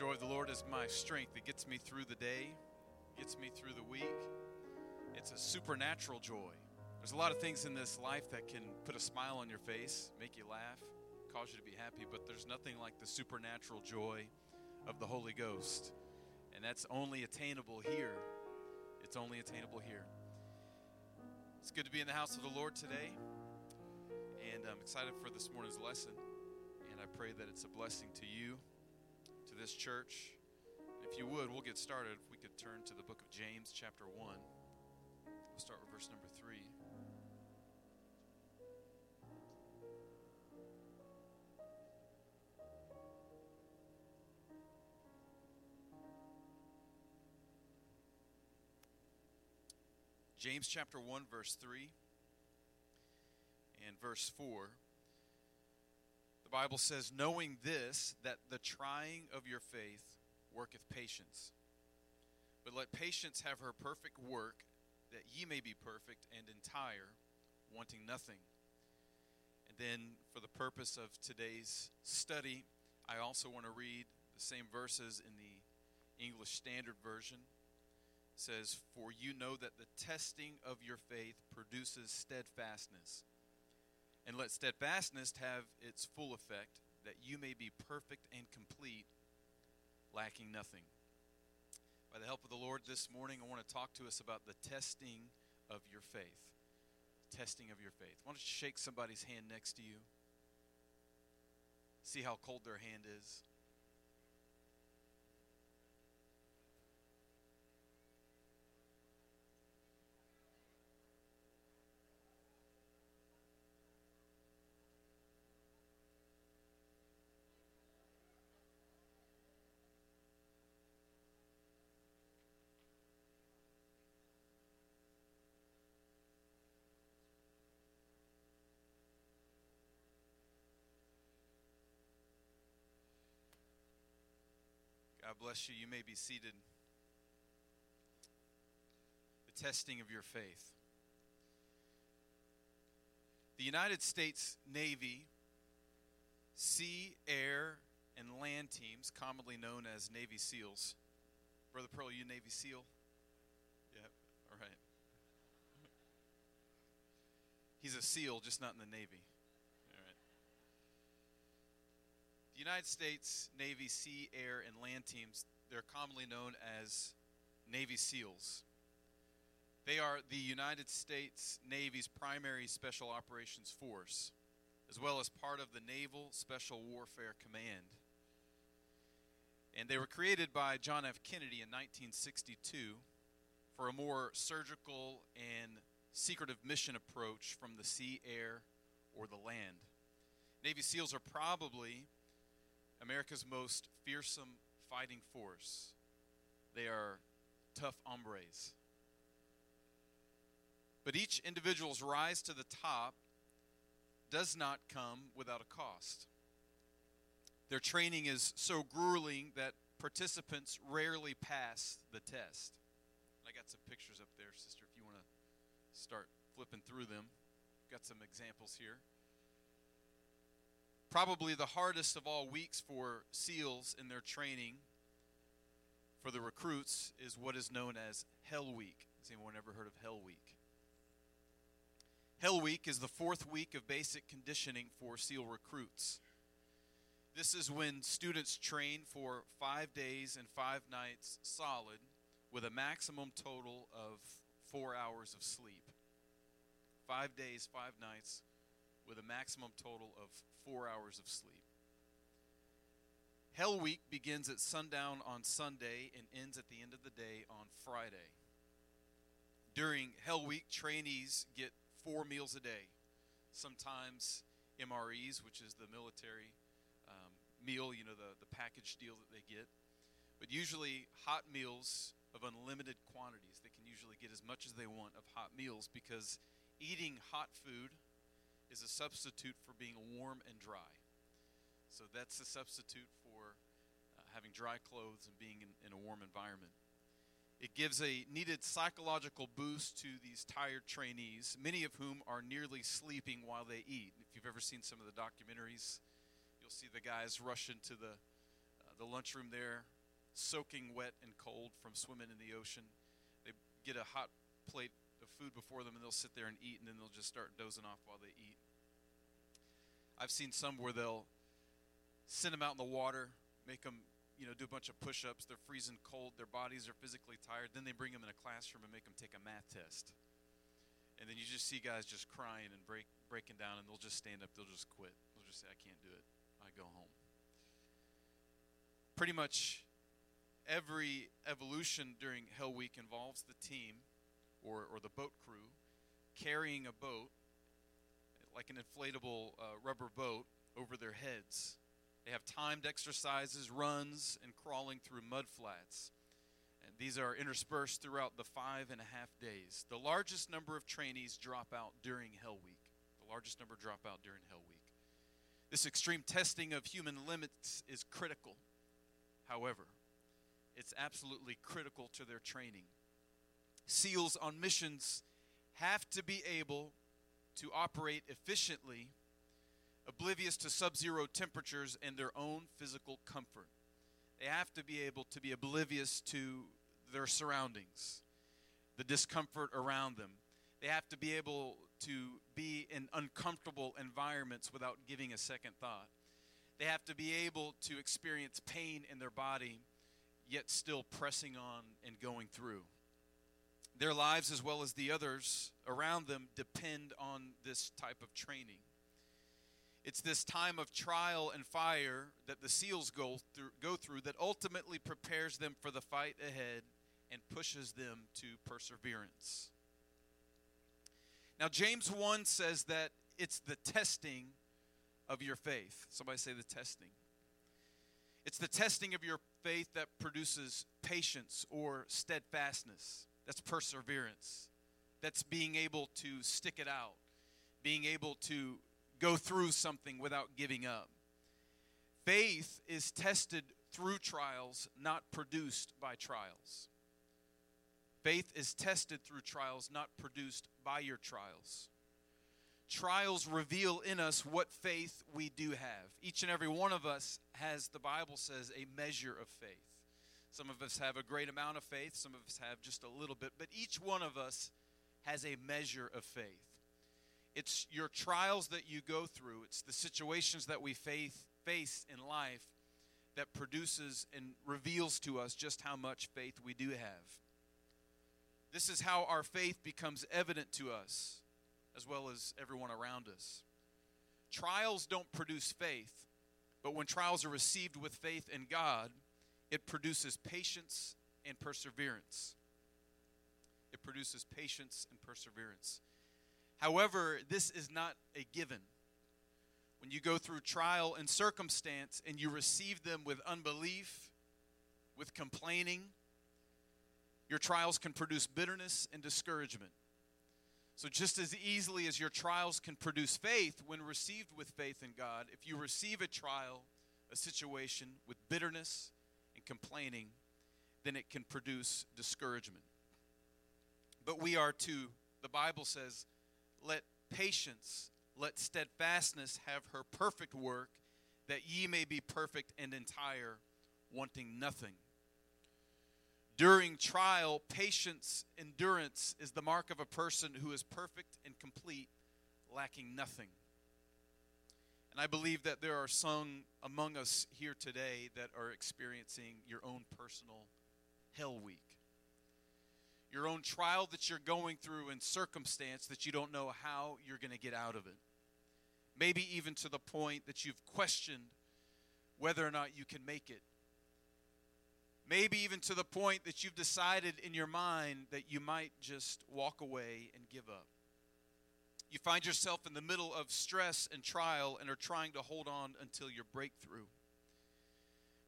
joy of the Lord is my strength. It gets me through the day, gets me through the week. It's a supernatural joy. There's a lot of things in this life that can put a smile on your face, make you laugh, cause you to be happy, but there's nothing like the supernatural joy of the Holy Ghost. And that's only attainable here. It's only attainable here. It's good to be in the house of the Lord today. And I'm excited for this morning's lesson. And I pray that it's a blessing to you, to this church. If you would, we'll get started. If we could turn to the book of James, chapter 1. We'll start with verse number 3. James chapter 1, verse 3 and verse 4. The Bible says, Knowing this, that the trying of your faith worketh patience. But let patience have her perfect work, that ye may be perfect and entire, wanting nothing. And then, for the purpose of today's study, I also want to read the same verses in the English Standard Version. It says, For you know that the testing of your faith produces steadfastness. And let steadfastness have its full effect, that you may be perfect and complete, lacking nothing. By the help of the Lord this morning, I want to talk to us about the testing of your faith. Testing of your faith. Why don't you shake somebody's hand next to you? See how cold their hand is. God bless you. You may be seated. The testing of your faith. The United States Navy sea, air, and land teams, commonly known as Navy SEALs. Brother Pearl, you Navy SEAL? Yeah, all right. He's a SEAL, just not in the Navy. The United States Navy sea, air, and land teams, they're commonly known as Navy SEALs. They are the United States Navy's primary special operations force, as well as part of the Naval Special Warfare Command. And they were created by John F. Kennedy in 1962 for a more surgical and secretive mission approach from the sea, air, or the land. Navy SEALs are probably America's most fearsome fighting force. They are tough hombres. But each individual's rise to the top does not come without a cost. Their training is so grueling that participants rarely pass the test. I got some pictures up there, sister, if you want to start flipping through them. Got some examples here. Probably the hardest of all weeks for SEALs in their training for the recruits is what is known as Hell Week. Has anyone ever heard of Hell Week? Hell Week is the fourth week of basic conditioning for SEAL recruits. This is when students train for five days and five nights solid with a maximum total of four hours of sleep. Five days, five nights with a maximum total of four hours of sleep. Hell Week begins at sundown on Sunday and ends at the end of the day on Friday. During Hell Week, trainees get four meals a day, sometimes MREs, which is the military um, meal, you know, the, the package deal that they get, but usually hot meals of unlimited quantities. They can usually get as much as they want of hot meals because eating hot food is a substitute for being warm and dry. So that's a substitute for uh, having dry clothes and being in, in a warm environment. It gives a needed psychological boost to these tired trainees, many of whom are nearly sleeping while they eat. If you've ever seen some of the documentaries, you'll see the guys rush into the, uh, the lunchroom there, soaking wet and cold from swimming in the ocean. They get a hot plate food before them and they'll sit there and eat and then they'll just start dozing off while they eat. I've seen some where they'll send them out in the water, make them, you know, do a bunch of push-ups. They're freezing cold. Their bodies are physically tired. Then they bring them in a classroom and make them take a math test. And then you just see guys just crying and break, breaking down, and they'll just stand up. They'll just quit. They'll just say, "I can't do it. I go home." Pretty much every evolution during Hell Week involves the team or, or the boat crew carrying a boat, like an inflatable uh, rubber boat, over their heads. They have timed exercises, runs, and crawling through mud flats. And these are interspersed throughout the five and a half days. The largest number of trainees drop out during Hell Week. The largest number drop out during Hell Week. This extreme testing of human limits is critical. However, it's absolutely critical to their training. SEALs on missions have to be able to operate efficiently oblivious to sub zero temperatures and their own physical comfort. They have to be able to be oblivious to their surroundings, the discomfort around them. They have to be able to be in uncomfortable environments without giving a second thought. They have to be able to experience pain in their body, yet still pressing on and going through. Their lives, as well as the others around them, depend on this type of training. It's this time of trial and fire that the SEALs go through, go through that ultimately prepares them for the fight ahead and pushes them to perseverance. Now, James 1 says that it's the testing of your faith. Somebody say the testing. It's the testing of your faith that produces patience or steadfastness. That's perseverance. That's being able to stick it out, being able to go through something without giving up. Faith is tested through trials, not produced by trials. Faith is tested through trials, not produced by your trials. Trials reveal in us what faith we do have. Each and every one of us has, the Bible says, a measure of faith. Some of us have a great amount of faith, some of us have just a little bit, but each one of us has a measure of faith. It's your trials that you go through, it's the situations that we faith, face in life that produces and reveals to us just how much faith we do have. This is how our faith becomes evident to us as well as everyone around us. Trials don't produce faith, but when trials are received with faith in God, it produces patience and perseverance. It produces patience and perseverance. However, this is not a given. When you go through trial and circumstance and you receive them with unbelief, with complaining, your trials can produce bitterness and discouragement. So, just as easily as your trials can produce faith when received with faith in God, if you receive a trial, a situation with bitterness and complaining, then it can produce discouragement. But we are to, the Bible says, let patience, let steadfastness have her perfect work, that ye may be perfect and entire, wanting nothing. During trial, patience, endurance is the mark of a person who is perfect and complete, lacking nothing. And I believe that there are some among us here today that are experiencing your own personal hell week your own trial that you're going through and circumstance that you don't know how you're going to get out of it. Maybe even to the point that you've questioned whether or not you can make it. Maybe even to the point that you've decided in your mind that you might just walk away and give up. You find yourself in the middle of stress and trial and are trying to hold on until your breakthrough.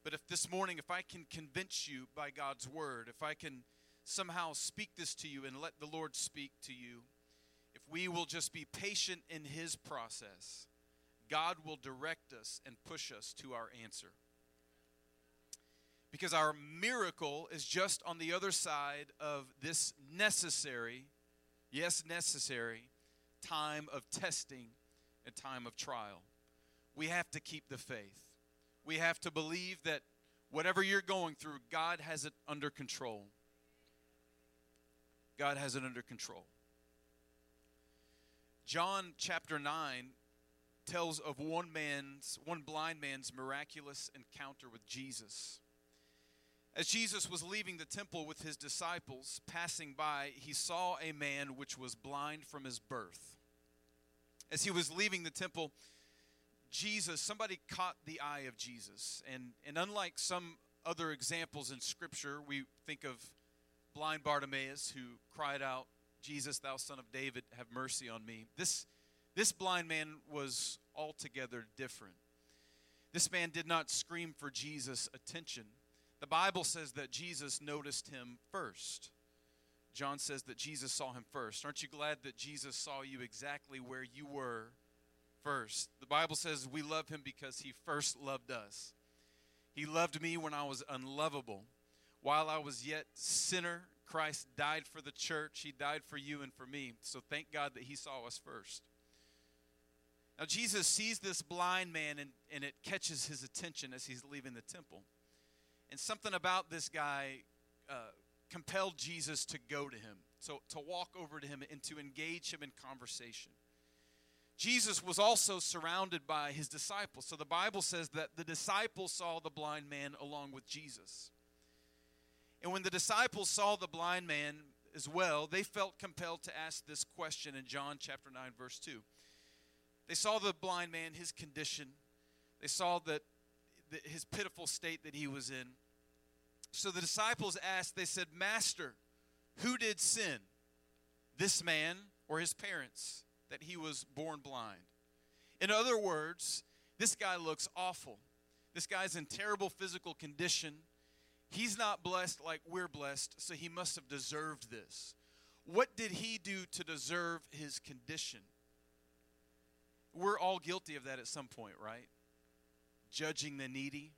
But if this morning, if I can convince you by God's word, if I can somehow speak this to you and let the Lord speak to you, if we will just be patient in His process, God will direct us and push us to our answer. Because our miracle is just on the other side of this necessary, yes, necessary, time of testing and time of trial. We have to keep the faith. We have to believe that Whatever you're going through, God has it under control. God has it under control. John chapter 9 tells of one man's one blind man's miraculous encounter with Jesus. As Jesus was leaving the temple with his disciples, passing by, he saw a man which was blind from his birth. As he was leaving the temple, Jesus, somebody caught the eye of Jesus. And, and unlike some other examples in Scripture, we think of blind Bartimaeus who cried out, Jesus, thou son of David, have mercy on me. This, this blind man was altogether different. This man did not scream for Jesus' attention. The Bible says that Jesus noticed him first. John says that Jesus saw him first. Aren't you glad that Jesus saw you exactly where you were first? The Bible says we love him because he first loved us. He loved me when I was unlovable. While I was yet sinner, Christ died for the church. He died for you and for me. So thank God that he saw us first. Now, Jesus sees this blind man and, and it catches his attention as he's leaving the temple. And something about this guy uh, compelled Jesus to go to him, so to walk over to him and to engage him in conversation. Jesus was also surrounded by his disciples. So the Bible says that the disciples saw the blind man along with Jesus. And when the disciples saw the blind man as well, they felt compelled to ask this question in John chapter 9, verse 2. They saw the blind man, his condition, they saw that his pitiful state that he was in. So the disciples asked, they said, Master, who did sin? This man or his parents that he was born blind? In other words, this guy looks awful. This guy's in terrible physical condition. He's not blessed like we're blessed, so he must have deserved this. What did he do to deserve his condition? We're all guilty of that at some point, right? Judging the needy,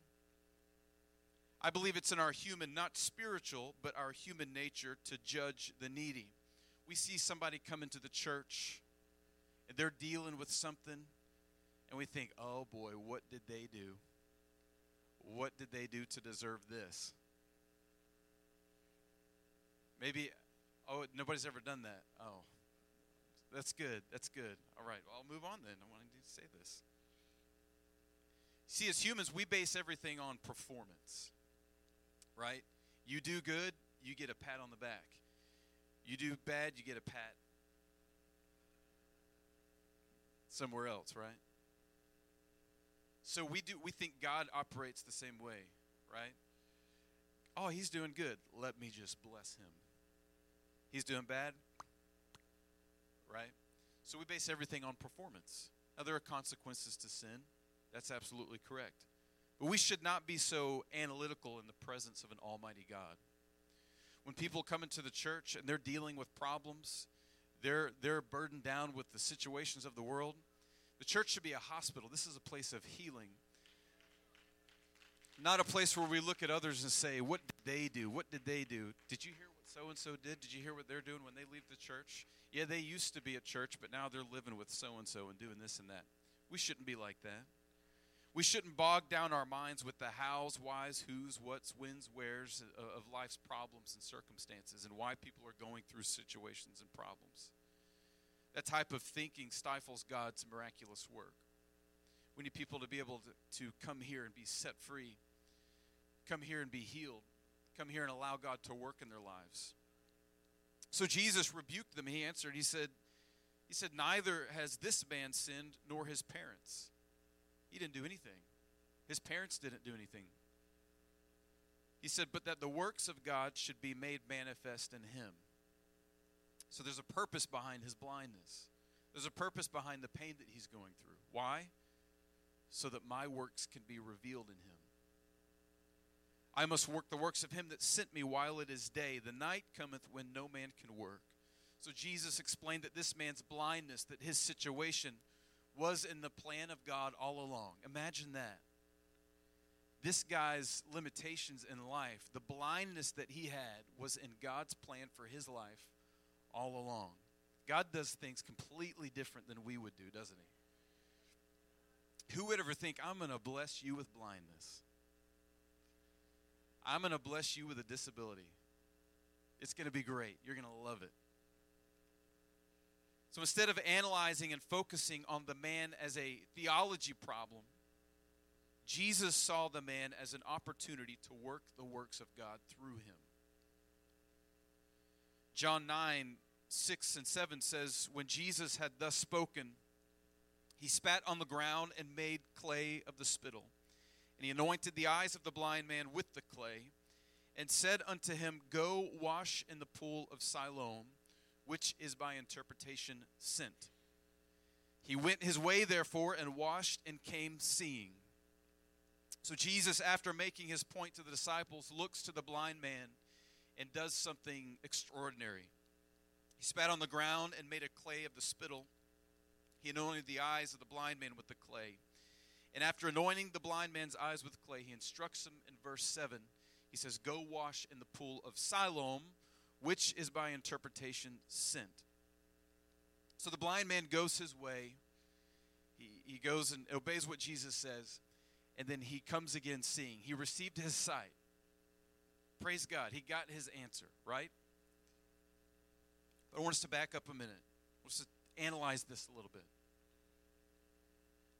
I believe it's in our human, not spiritual, but our human nature to judge the needy. We see somebody come into the church and they're dealing with something, and we think, oh boy, what did they do? What did they do to deserve this? Maybe, oh, nobody's ever done that. Oh, that's good. That's good. All right, well, I'll move on then. I wanted to say this. See, as humans, we base everything on performance right? You do good, you get a pat on the back. You do bad, you get a pat somewhere else, right? So we do we think God operates the same way, right? Oh, he's doing good. Let me just bless him. He's doing bad, right? So we base everything on performance. Now there are consequences to sin. That's absolutely correct. But we should not be so analytical in the presence of an almighty God. When people come into the church and they're dealing with problems, they're, they're burdened down with the situations of the world, the church should be a hospital. This is a place of healing. Not a place where we look at others and say, What did they do? What did they do? Did you hear what so and so did? Did you hear what they're doing when they leave the church? Yeah, they used to be at church, but now they're living with so and so and doing this and that. We shouldn't be like that. We shouldn't bog down our minds with the hows, whys, whos, whats, whens, wheres of life's problems and circumstances and why people are going through situations and problems. That type of thinking stifles God's miraculous work. We need people to be able to, to come here and be set free, come here and be healed, come here and allow God to work in their lives. So Jesus rebuked them. He answered, He said, He said, Neither has this man sinned nor his parents he didn't do anything. His parents didn't do anything. He said, But that the works of God should be made manifest in him. So there's a purpose behind his blindness. There's a purpose behind the pain that he's going through. Why? So that my works can be revealed in him. I must work the works of him that sent me while it is day. The night cometh when no man can work. So Jesus explained that this man's blindness, that his situation, was in the plan of God all along. Imagine that. This guy's limitations in life, the blindness that he had, was in God's plan for his life all along. God does things completely different than we would do, doesn't he? Who would ever think, I'm going to bless you with blindness? I'm going to bless you with a disability. It's going to be great. You're going to love it. So instead of analyzing and focusing on the man as a theology problem, Jesus saw the man as an opportunity to work the works of God through him. John 9, 6 and 7 says, When Jesus had thus spoken, he spat on the ground and made clay of the spittle. And he anointed the eyes of the blind man with the clay, and said unto him, Go wash in the pool of Siloam, which is by interpretation sent. He went his way, therefore, and washed and came seeing. So Jesus, after making his point to the disciples, looks to the blind man and does something extraordinary. He spat on the ground and made a clay of the spittle. He anointed the eyes of the blind man with the clay. And after anointing the blind man's eyes with clay, he instructs him in verse 7. He says, Go wash in the pool of Siloam, which is by interpretation sent. So the blind man goes his way. He, he goes and obeys what Jesus says and then he comes again seeing. He received his sight. Praise God. He got his answer, right? But I want us to back up a minute. Let's just analyze this a little bit.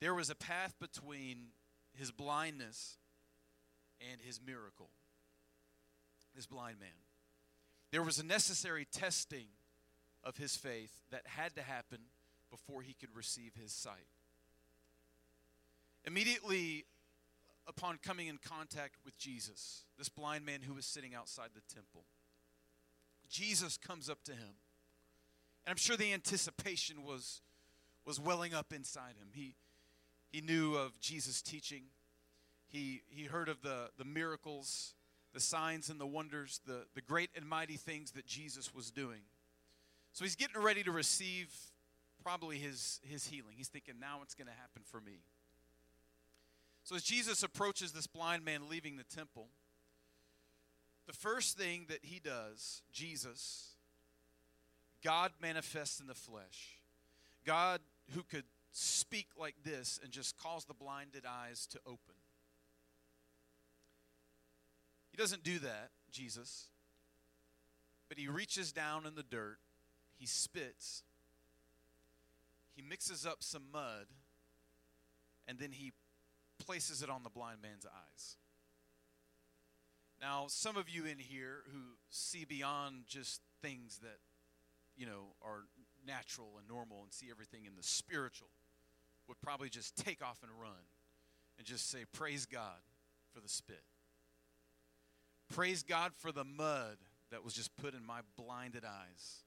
There was a path between his blindness and his miracle, this blind man. There was a necessary testing of his faith that had to happen before he could receive his sight. Immediately upon coming in contact with Jesus, this blind man who was sitting outside the temple. Jesus comes up to him. And I'm sure the anticipation was, was welling up inside him. He, he knew of Jesus' teaching, he, he heard of the, the miracles, the signs and the wonders, the, the great and mighty things that Jesus was doing. So he's getting ready to receive probably his, his healing. He's thinking, now it's going to happen for me. So as Jesus approaches this blind man leaving the temple, the first thing that he does, Jesus, God manifests in the flesh. God who could speak like this and just cause the blinded eyes to open. He doesn't do that, Jesus. But he reaches down in the dirt, he spits, he mixes up some mud, and then he places it on the blind man's eyes. Now, some of you in here who see beyond just things that, you know, are natural and normal and see everything in the spiritual would probably just take off and run and just say, Praise God for the spit. Praise God for the mud that was just put in my blinded eyes.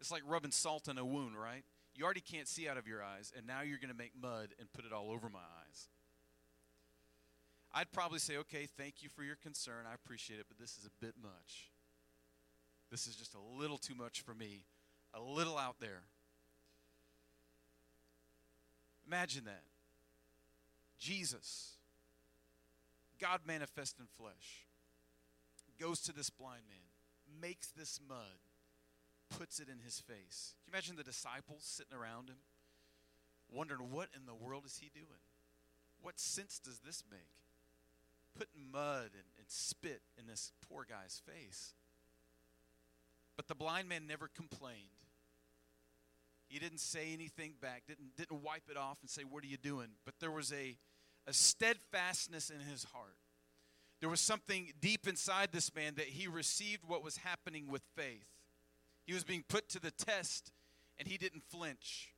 It's like rubbing salt in a wound, right? You already can't see out of your eyes, and now you're going to make mud and put it all over my eyes. I'd probably say, okay, thank you for your concern. I appreciate it, but this is a bit much. This is just a little too much for me, a little out there. Imagine that. Jesus, God manifest in flesh, goes to this blind man, makes this mud, puts it in his face. Can you imagine the disciples sitting around him, wondering, what in the world is he doing? What sense does this make? putting mud and, and spit in this poor guy's face. But the blind man never complained. He didn't say anything back, didn't, didn't wipe it off and say, What are you doing? But there was a, a steadfastness in his heart. There was something deep inside this man that he received what was happening with faith. He was being put to the test and he didn't flinch.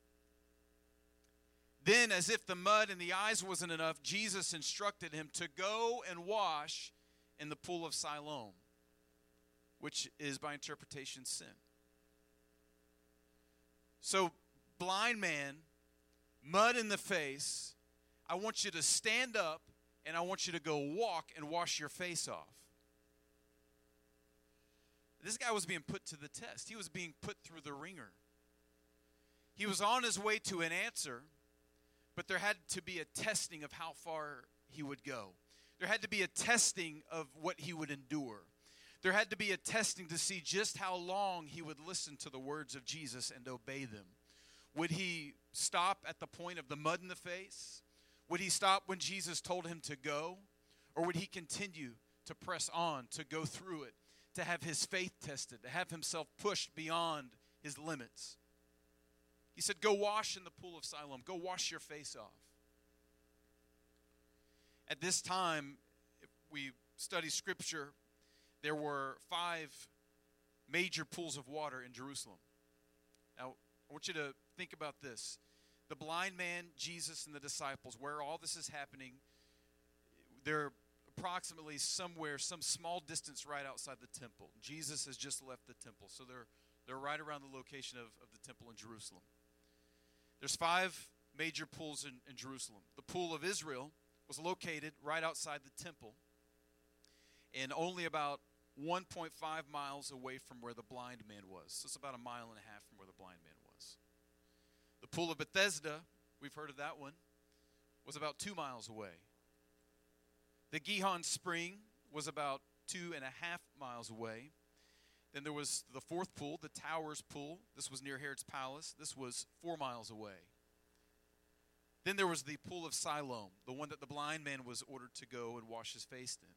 Then, as if the mud in the eyes wasn't enough, Jesus instructed him to go and wash in the pool of Siloam, which is by interpretation sin. So, blind man, mud in the face, I want you to stand up and I want you to go walk and wash your face off. This guy was being put to the test, he was being put through the ringer. He was on his way to an answer but there had to be a testing of how far he would go. There had to be a testing of what he would endure. There had to be a testing to see just how long he would listen to the words of Jesus and obey them. Would he stop at the point of the mud in the face? Would he stop when Jesus told him to go? Or would he continue to press on, to go through it, to have his faith tested, to have himself pushed beyond his limits. He said, Go wash in the pool of Siloam, go wash your face off. At this time, we study scripture, there were five major pools of water in Jerusalem. Now, I want you to think about this. The blind man, Jesus, and the disciples, where all this is happening, they're approximately somewhere, some small distance right outside the temple. Jesus has just left the temple, so they're, they're right around the location of, of the temple in Jerusalem. There's five major pools in, in Jerusalem. The pool of Israel was located right outside the temple and only about 1.5 miles away from where the blind man was. So it's about a mile and a half from where the blind man pool of Bethesda, we've heard of that one, was about two miles away. The Gihon Spring was about two and a half miles away. Then there was the fourth pool, the Towers Pool. This was near Herod's Palace. This was four miles away. Then there was the Pool of Siloam, the one that the blind man was ordered to go and wash his face in.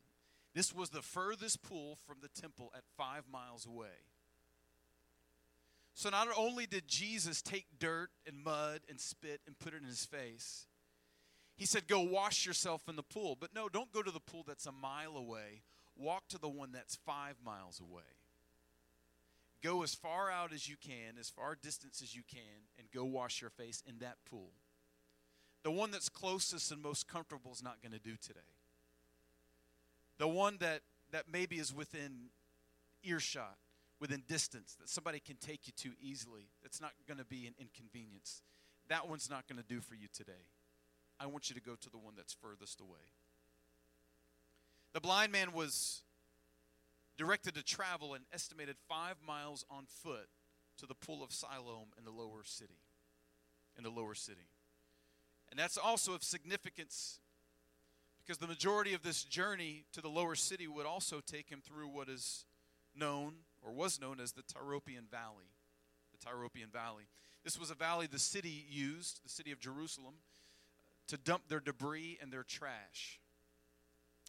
This was the furthest pool from the temple at five miles away. So not only did Jesus take dirt and mud and spit and put it in his face, he said, Go wash yourself in the pool. But no, don't go to the pool that's a mile away. Walk to the one that's five miles away. Go as far out as you can, as far distance as you can, and go wash your face in that pool. The one that's closest and most comfortable is not going to do today. The one that, that maybe is within earshot, within distance, that somebody can take you to easily, that's not going to be an inconvenience. That one's not going to do for you today. I want you to go to the one that's furthest away. The blind man was directed to travel an estimated five miles on foot to the pool of Siloam in the lower city. In the lower city. And that's also of significance because the majority of this journey to the lower city would also take him through what is known or was known as the Tyropoeon Valley. The Tyropoeon Valley. This was a valley the city used, the city of Jerusalem, to dump their debris and their trash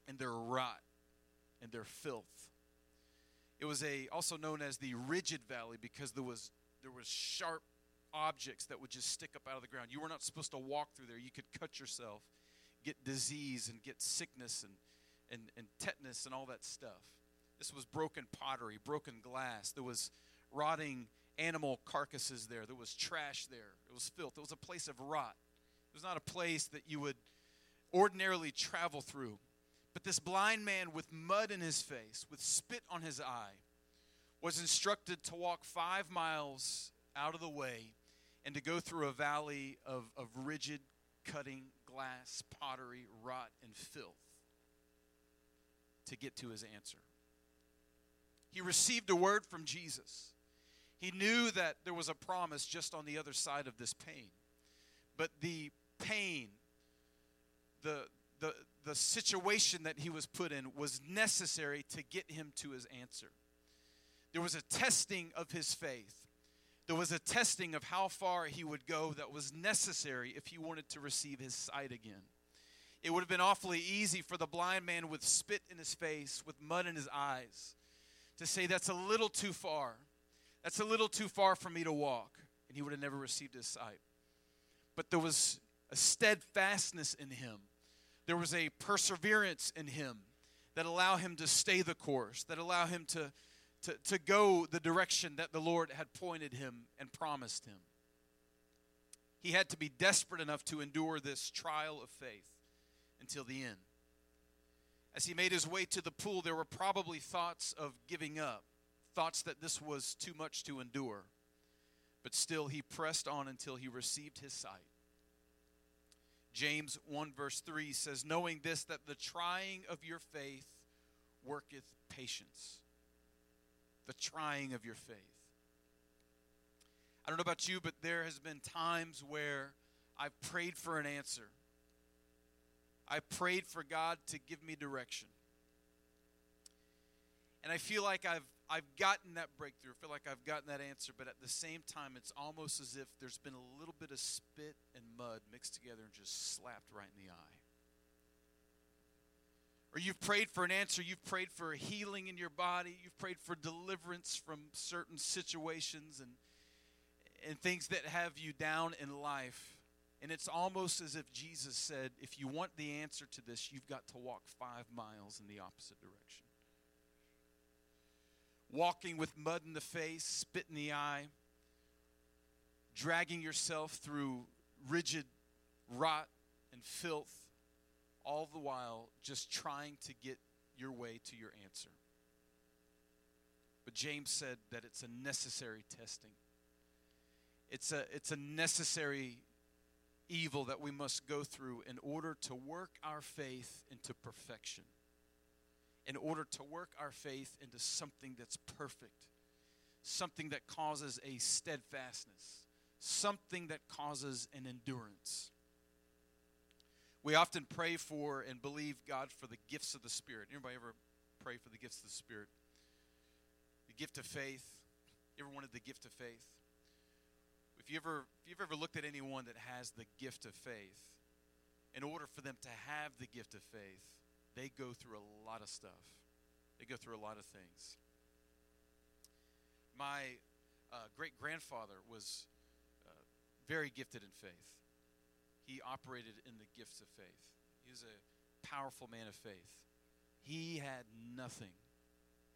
and their rot and their filth. It was a also known as the rigid valley because there was there was sharp objects that would just stick up out of the ground. You were not supposed to walk through there. You could cut yourself, get disease and get sickness and and, and tetanus and all that stuff. This was broken pottery, broken glass. There was rotting animal carcasses there. There was trash there. It was filth. It was a place of rot. It was not a place that you would ordinarily travel through. But this blind man with mud in his face, with spit on his eye, was instructed to walk five miles out of the way and to go through a valley of, of rigid cutting glass, pottery, rot, and filth to get to his answer. He received a word from Jesus. He knew that there was a promise just on the other side of this pain. But the pain, the, the, the situation that he was put in was necessary to get him to his answer. There was a testing of his faith. There was a testing of how far he would go that was necessary if he wanted to receive his sight again. It would have been awfully easy for the blind man with spit in his face, with mud in his eyes, to say, That's a little too far. That's a little too far for me to walk. And he would have never received his sight. But there was a steadfastness in him there was a perseverance in him that allow him to stay the course, that allow him to, to, to go the direction that the Lord had pointed him and promised him. He had to be desperate enough to endure this trial of faith until the end. As he made his way to the pool, there were probably thoughts of giving up, thoughts that this was too much to endure. But still, he pressed on until he received his sight. James 1, verse 3 says, Knowing this, that the trying of your faith worketh patience. The trying of your faith. I don't know about you, but there has been times where I've prayed for an answer. I prayed for God to give me direction. And I feel like I've I've gotten that breakthrough. I feel like I've gotten that answer, but at the same time, it's almost as if there's been a little bit of spit and mud mixed together and just slapped right in the eye. or you've prayed for an answer, you've prayed for a healing in your body, you've prayed for deliverance from certain situations and and things that have you down in life. And it's almost as if Jesus said, if you want the answer to this, you've got to walk five miles in the opposite direction. Walking with mud in the face, spit in the eye, dragging yourself through rigid rot and filth, all the while just trying to get your way to your answer. But James said that it's a necessary testing. It's a, it's a necessary evil that we must go through in order to work our faith into perfection, in order to work our faith into something that's perfect, something that causes a steadfastness, something that causes an endurance. We often pray for and believe God for the gifts of the Spirit. Anybody ever pray for the gifts of the Spirit? The gift of faith. You ever wanted the gift of faith? If you ever if you've ever looked at anyone that has the gift of faith, in order for them to have the gift of faith, they go through a lot of stuff. They go through a lot of things. My uh, great grandfather was uh, very gifted in faith he operated in the gifts of faith. He was a powerful man of faith. He had nothing,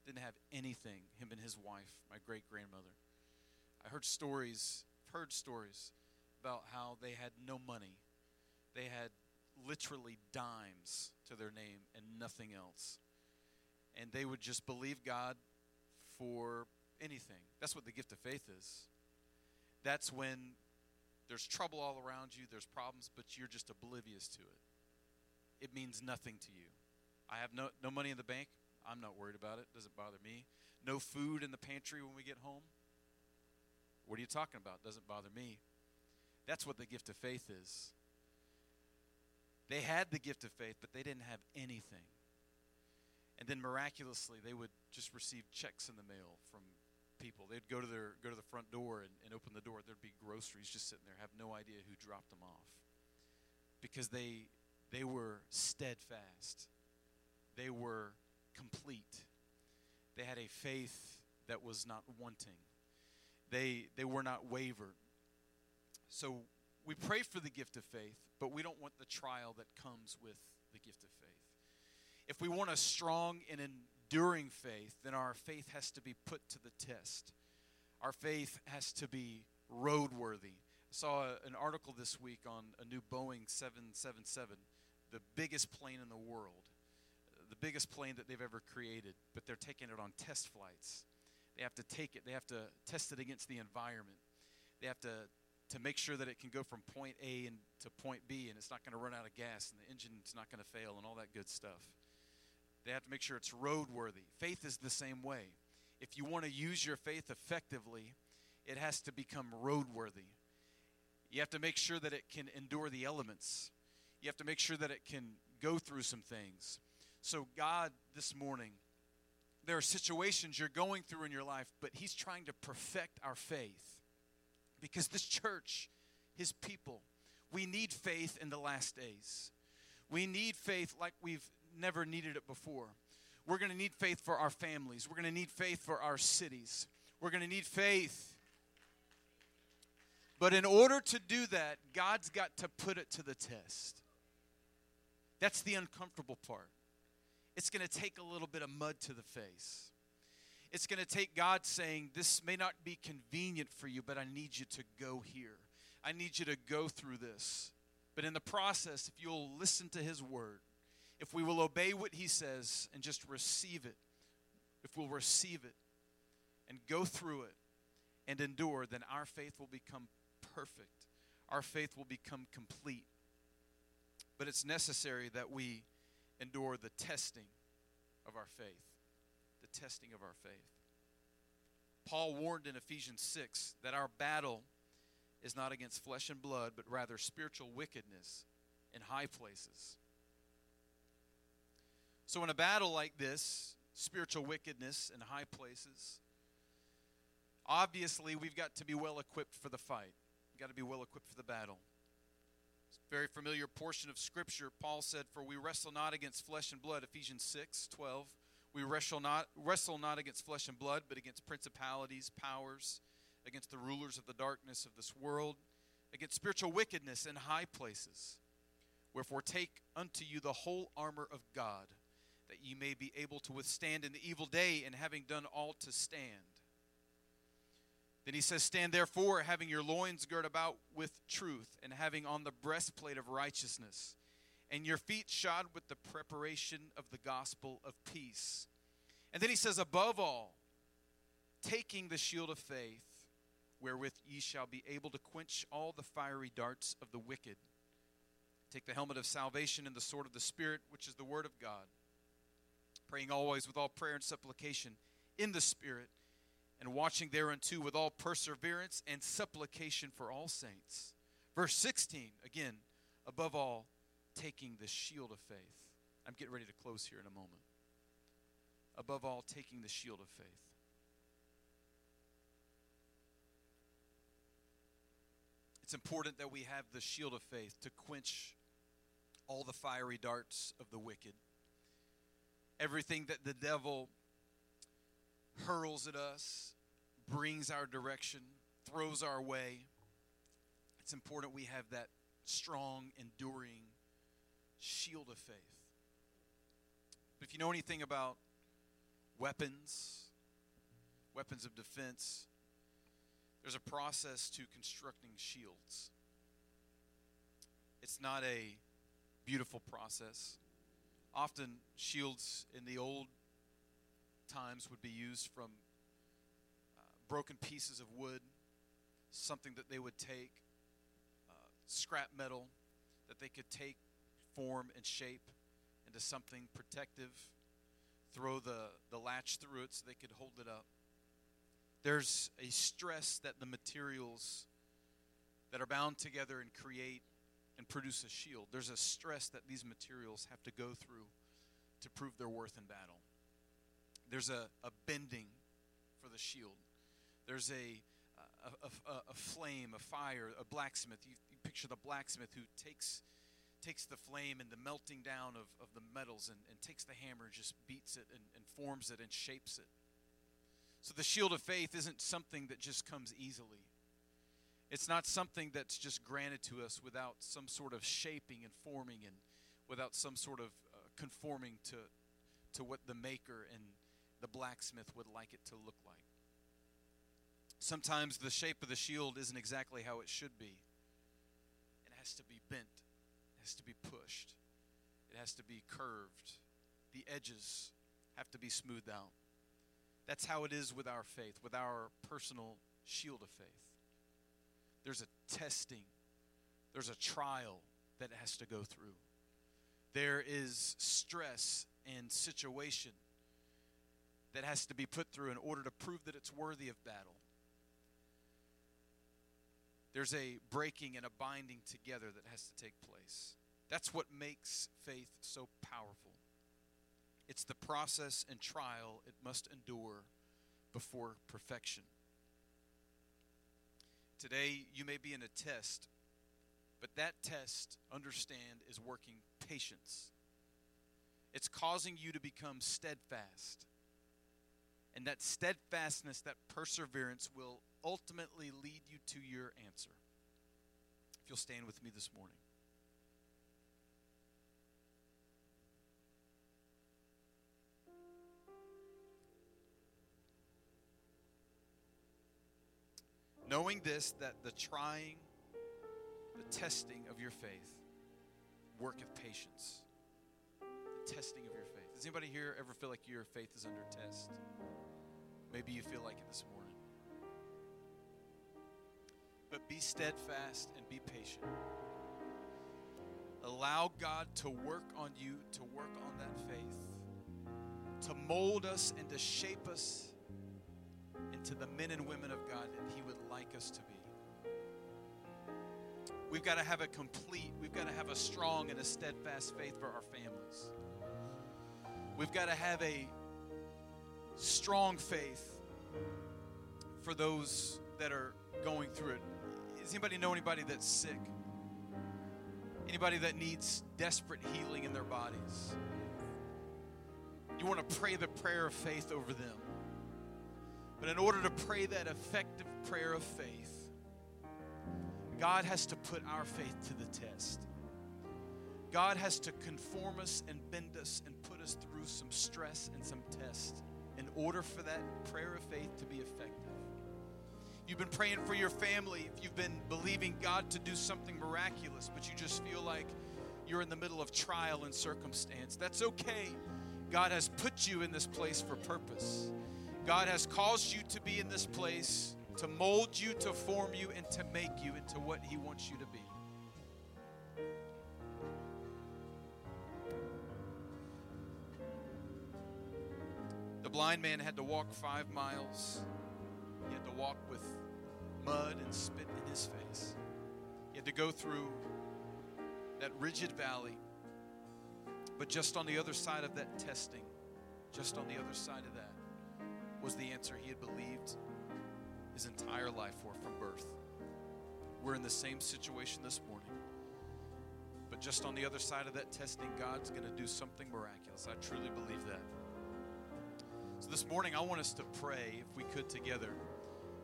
didn't have anything, him and his wife, my great grandmother. I heard stories, heard stories about how they had no money. They had literally dimes to their name and nothing else. And they would just believe God for anything. That's what the gift of faith is. That's when there's trouble all around you, there's problems, but you're just oblivious to it. It means nothing to you. I have no, no money in the bank. I'm not worried about it. Doesn't bother me. No food in the pantry when we get home. What are you talking about? Doesn't bother me. That's what the gift of faith is. They had the gift of faith, but they didn't have anything. And then miraculously, they would just receive checks in the mail from people. They'd go to their go to the front door and, and open the door. There'd be groceries just sitting there, have no idea who dropped them off. Because they they were steadfast. They were complete. They had a faith that was not wanting. They they were not wavered. So we pray for the gift of faith, but we don't want the trial that comes with the gift of faith. If we want a strong and enduring faith, then our faith has to be put to the test. Our faith has to be roadworthy. I saw a, an article this week on a new Boeing 777, the biggest plane in the world, the biggest plane that they've ever created, but they're taking it on test flights. They have to take it, they have to test it against the environment. They have to to make sure that it can go from point A and to point B and it's not going to run out of gas and the engine's not going to fail and all that good stuff. They have to make sure it's roadworthy. Faith is the same way. If you want to use your faith effectively, it has to become roadworthy. You have to make sure that it can endure the elements. You have to make sure that it can go through some things. So, God, this morning, there are situations you're going through in your life, but He's trying to perfect our faith. Because this church, His people, we need faith in the last days. We need faith like we've never needed it before. We're going to need faith for our families. We're going to need faith for our cities. We're going to need faith. But in order to do that, God's got to put it to the test. That's the uncomfortable part. It's going to take a little bit of mud to the face. It's going to take God saying, This may not be convenient for you, but I need you to go here. I need you to go through this. But in the process, if you'll listen to His word, if we will obey what he says and just receive it, if we'll receive it and go through it and endure, then our faith will become perfect. Our faith will become complete. But it's necessary that we endure the testing of our faith. The testing of our faith. Paul warned in Ephesians 6 that our battle is not against flesh and blood, but rather spiritual wickedness in high places. So, in a battle like this, spiritual wickedness in high places, obviously we've got to be well equipped for the fight. We've got to be well equipped for the battle. Very familiar portion of Scripture. Paul said, For we wrestle not against flesh and blood, Ephesians 6 12. We wrestle not, wrestle not against flesh and blood, but against principalities, powers, against the rulers of the darkness of this world, against spiritual wickedness in high places. Wherefore, take unto you the whole armor of God, that ye may be able to withstand in the evil day, and having done all to stand. Then he says, Stand therefore, having your loins girt about with truth, and having on the breastplate of righteousness, and your feet shod with the preparation of the gospel of peace. And then he says, Above all, taking the shield of faith, wherewith ye shall be able to quench all the fiery darts of the wicked. Take the helmet of salvation and the sword of the Spirit, which is the word of God, praying always with all prayer and supplication in the Spirit and watching thereunto with all perseverance and supplication for all saints. Verse 16, again, above all, taking the shield of faith. I'm getting ready to close here in a moment. Above all, taking the shield of faith. It's important that we have the shield of faith to quench all the fiery darts of the wicked. Everything that the devil hurls at us, brings our direction, throws our way. It's important we have that strong, enduring shield of faith. But if you know anything about weapons, weapons of defense, there's a process to constructing shields. It's not a beautiful process. Often, shields in the old times would be used from uh, broken pieces of wood, something that they would take, uh, scrap metal that they could take, form, and shape into something protective, throw the, the latch through it so they could hold it up. There's a stress that the materials that are bound together and create and produce a shield, there's a stress that these materials have to go through to prove their worth in battle. There's a, a bending for the shield. There's a, a, a, a flame, a fire, a blacksmith. You, you, picture the blacksmith who takes, takes the flame and the melting down of, of the metals and, and takes the hammer and just beats it and, and forms it and shapes it. So the shield of faith isn't something that just comes easily. It's not something that's just granted to us without some sort of shaping and forming and without some sort of uh, conforming to, to what the maker and the blacksmith would like it to look like. Sometimes the shape of the shield isn't exactly how it should be. It has to be bent, it has to be pushed, it has to be curved. The edges have to be smoothed out. That's how it is with our faith, with our personal shield of faith. There's a testing, there's a trial that it has to go through. There is stress and situation that has to be put through in order to prove that it's worthy of battle. There's a breaking and a binding together that has to take place. That's what makes faith so powerful. It's the process and trial it must endure before perfection. Today, you may be in a test, but that test, understand, is working patience. It's causing you to become steadfast. And that steadfastness, that perseverance will ultimately lead you to your answer. If you'll stand with me this morning. Knowing this, that the trying, the testing of your faith worketh patience. The testing of your faith. Does anybody here ever feel like your faith is under test? Maybe you feel like it this morning. But be steadfast and be patient. Allow God to work on you, to work on that faith, to mold us and to shape us into the men and women of God that He would like us to be. We've got to have a complete, we've got to have a strong and a steadfast faith for our families. We've got to have a strong faith for those that are going through it. Does anybody know anybody that's sick? Anybody that needs desperate healing in their bodies. You want to pray the prayer of faith over them. But in order to pray that effective prayer of faith, God has to put our faith to the test. God has to conform us and bend us and put us through some stress and some tests in order for that prayer of faith to be effective. You've been praying for your family, if you've been believing God to do something miraculous, but you just feel like you're in the middle of trial and circumstance, that's okay. God has put you in this place for purpose. God has caused you to be in this place to mold you, to form you, and to make you into what He wants you to be. Blind man had to walk five miles. He had to walk with mud and spit in his face. He had to go through that rigid valley. But just on the other side of that testing, just on the other side of that, was the answer he had believed his entire life for from birth. We're in the same situation this morning. But just on the other side of that testing, God's going to do something miraculous. I truly believe that. So this morning, I want us to pray, if we could together,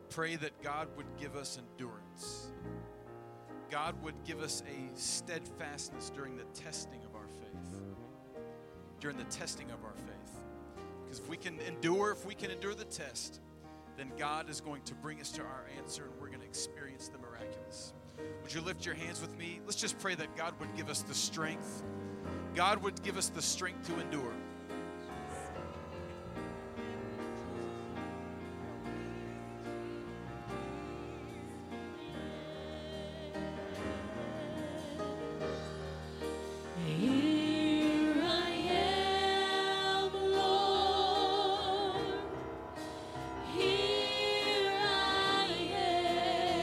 pray that God would give us endurance. God would give us a steadfastness during the testing of our faith. During the testing of our faith. Because if we can endure, if we can endure the test, then God is going to bring us to our answer and we're going to experience the miraculous. Would you lift your hands with me? Let's just pray that God would give us the strength. God would give us the strength to endure.